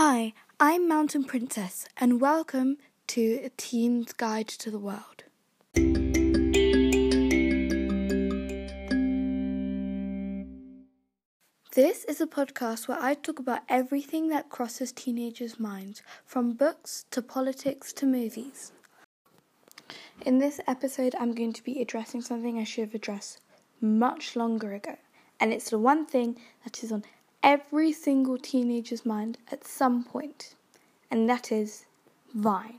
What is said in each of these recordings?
Hi, I'm Mountain Princess, and welcome to A Teen's Guide to the World. This is a podcast where I talk about everything that crosses teenagers' minds, from books to politics to movies. In this episode, I'm going to be addressing something I should have addressed much longer ago, and it's the one thing that is on every single teenager's mind at some point, and that is Vine.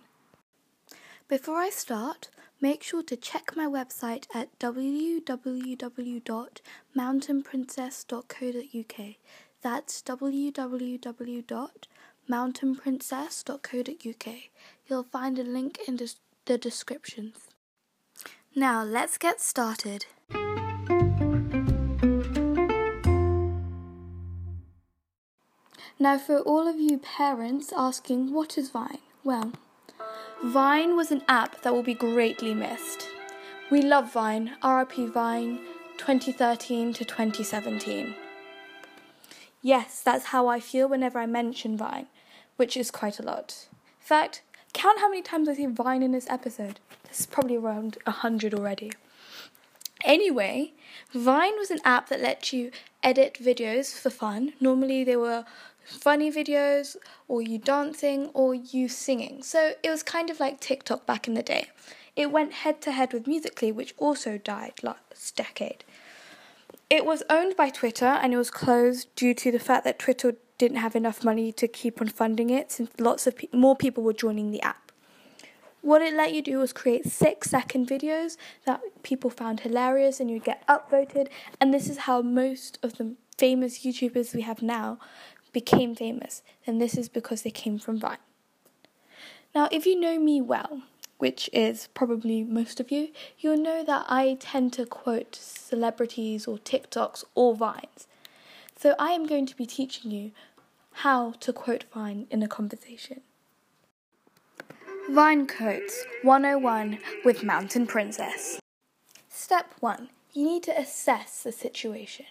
Before I start, make sure to check my website at www.mountainprincess.co.uk. That's www.mountainprincess.co.uk. You'll find a link in the descriptions. Now, let's get started. Now, for all of you parents asking, what is Vine? Well, Vine was an app that will be greatly missed. We love Vine, RIP Vine 2013 to 2017. Yes, that's how I feel whenever I mention Vine, which is quite a lot. In fact, count how many times I say Vine in this episode. This is probably around a hundred already. Anyway, Vine was an app that let you edit videos for fun. Normally, they were funny videos, or you dancing, or you singing. So it was kind of like TikTok back in the day. It went head to head with Musical.ly, which also died last decade. It was owned by Twitter and it was closed due to the fact that Twitter didn't have enough money to keep on funding it since lots of pe- more people were joining the app. What it let you do was create six second videos that people found hilarious and you'd get upvoted. And this is how most of the famous YouTubers we have now became famous, then this is because they came from Vine. Now, if you know me well, which is probably most of you, you'll know that I tend to quote celebrities or TikToks or Vines. So I am going to be teaching you how to quote Vine in a conversation. Vine Quotes 101 with Mountain Princess. Step 1 You need to assess the situation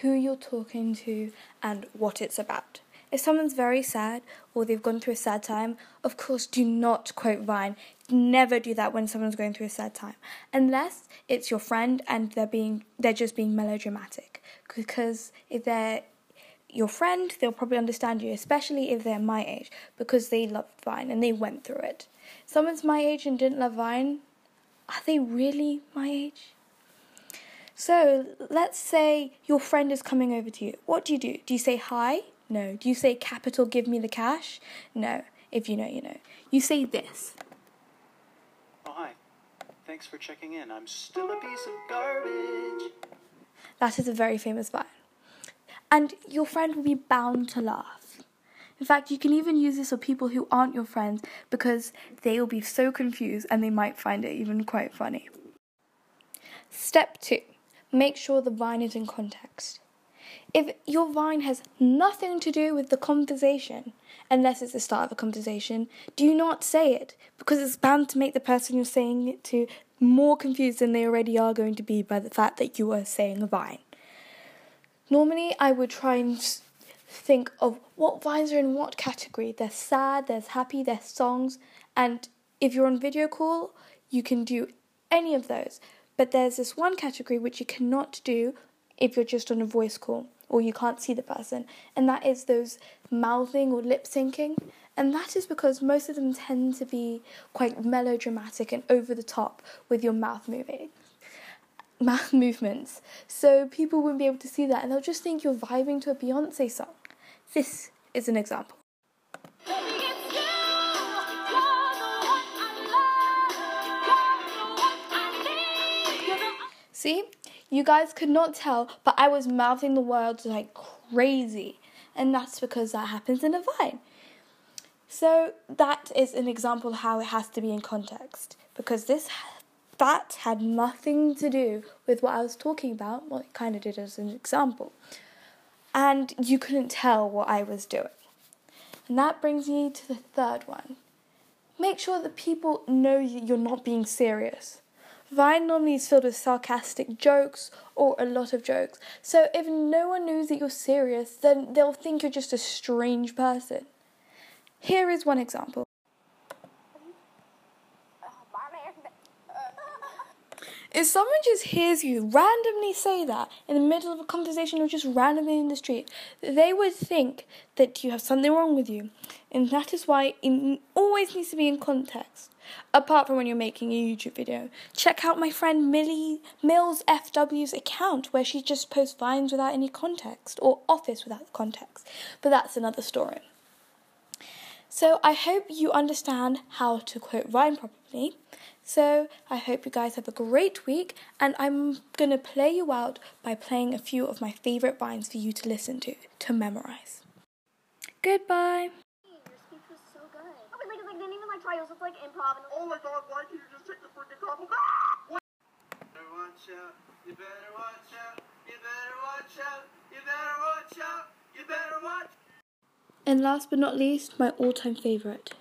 who you're talking to, and what it's about. If someone's very sad or they've gone through a sad time, of course, do not quote Vine. Never do that when someone's going through a sad time, unless it's your friend and they're being they're just being melodramatic. Because if they're your friend, they'll probably understand you, especially if they're my age, because they loved Vine and they went through it. Someone's my age and didn't love Vine. Are they really my age? So let's say your friend is coming over to you. What do you do? Do you say hi? No. Do you say capital give me the cash? No. If you know, you know. You say this. Oh, hi. Thanks for checking in. I'm still a piece of garbage. That is a very famous line. And your friend will be bound to laugh. In fact, you can even use this for people who aren't your friends because they will be so confused and they might find it even quite funny. Step two make sure the vine is in context. If your vine has nothing to do with the conversation, unless it's the start of a conversation, do not say it because it's bound to make the person you're saying it to more confused than they already are going to be by the fact that you are saying a vine. Normally, I would try and think of what vines are in what category. There's sad, there's happy, there's songs, and if you're on video call, you can do any of those. But there's this one category which you cannot do if you're just on a voice call or you can't see the person, and that is those mouthing or lip syncing. And that is because most of them tend to be quite melodramatic and over the top with your mouth moving. Mouth movements. So people wouldn't be able to see that and they'll just think you're vibing to a Beyonce song. This is an example. See? You guys could not tell, but I was mouthing the words like crazy. And that's because that happens in a vine. So that is an example how it has to be in context. Because this that had nothing to do with what I was talking about. Well, it kind of did as an example. And you couldn't tell what I was doing. And that brings me to the third one. Make sure that people know you're not being serious. Vine normally is filled with sarcastic jokes or a lot of jokes. So if no one knows that you're serious, then they'll think you're just a strange person. Here is one example. If someone just hears you randomly say that in the middle of a conversation or just randomly in the street, they would think that you have something wrong with you. And that is why it always needs to be in context. Apart from when you're making a YouTube video. Check out my friend Millie Mills FW's account where she just posts vines without any context or office without context. But that's another story. So I hope you understand how to quote Vine properly. So I hope you guys have a great week, and I'm gonna play you out by playing a few of my favorite vines for you to listen to to memorize. Goodbye. Your speech was so good. Oh, but like, like, didn't like try. It was just like improv. And, Oh my god, why can't you just take the freaking compliment? Ah! Better watch out, you better watch out, you better watch out, you better watch out, you better watch And last but not least, my all time favorite